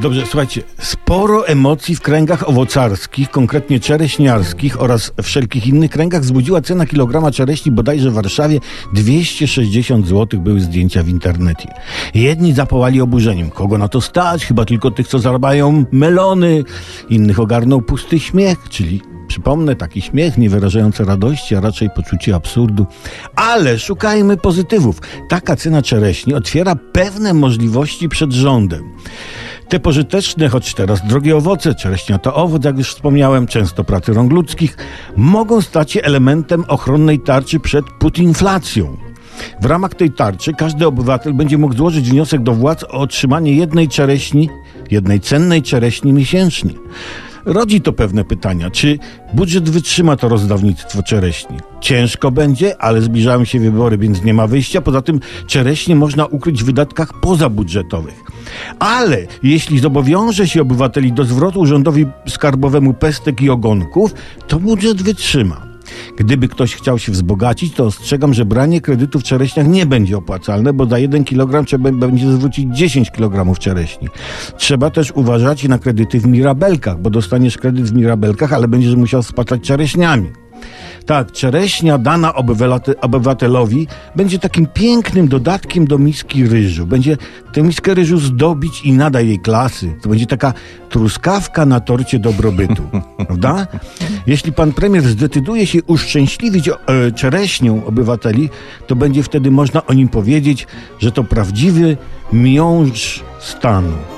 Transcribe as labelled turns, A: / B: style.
A: Dobrze, słuchajcie, sporo emocji w kręgach owocarskich, konkretnie czereśniarskich oraz wszelkich innych kręgach wzbudziła cena kilograma czereśni bodajże w Warszawie 260 zł były zdjęcia w internecie. Jedni zapałali oburzeniem. Kogo na to stać? Chyba tylko tych, co zarabiają melony. Innych ogarnął pusty śmiech, czyli Przypomnę, taki śmiech nie wyrażający radości, a raczej poczucie absurdu. Ale szukajmy pozytywów. Taka cena czereśni otwiera pewne możliwości przed rządem. Te pożyteczne, choć teraz drogie owoce, czereśnia to owoc, jak już wspomniałem, często pracy rąk ludzkich, mogą stać się elementem ochronnej tarczy przed putinflacją. W ramach tej tarczy każdy obywatel będzie mógł złożyć wniosek do władz o otrzymanie jednej czereśni, jednej cennej czereśni miesięcznie. Rodzi to pewne pytania. Czy budżet wytrzyma to rozdawnictwo czereśni? Ciężko będzie, ale zbliżają się wybory, więc nie ma wyjścia. Poza tym czereśnie można ukryć w wydatkach pozabudżetowych. Ale jeśli zobowiąże się obywateli do zwrotu urzędowi skarbowemu pestek i ogonków, to budżet wytrzyma. Gdyby ktoś chciał się wzbogacić, to ostrzegam, że branie kredytu w czereśniach nie będzie opłacalne, bo za 1 kg trzeba będzie zwrócić 10 kg czereśni. Trzeba też uważać na kredyty w mirabelkach, bo dostaniesz kredyt w mirabelkach, ale będziesz musiał spłacać czereśniami. Tak, czereśnia dana obywatelowi będzie takim pięknym dodatkiem do miski ryżu. Będzie tę miskę ryżu zdobić i nadać jej klasy. To będzie taka truskawka na torcie dobrobytu. Prawda? Jeśli pan premier zdecyduje się uszczęśliwić e, czereśnią obywateli, to będzie wtedy można o nim powiedzieć, że to prawdziwy miąższ stanu.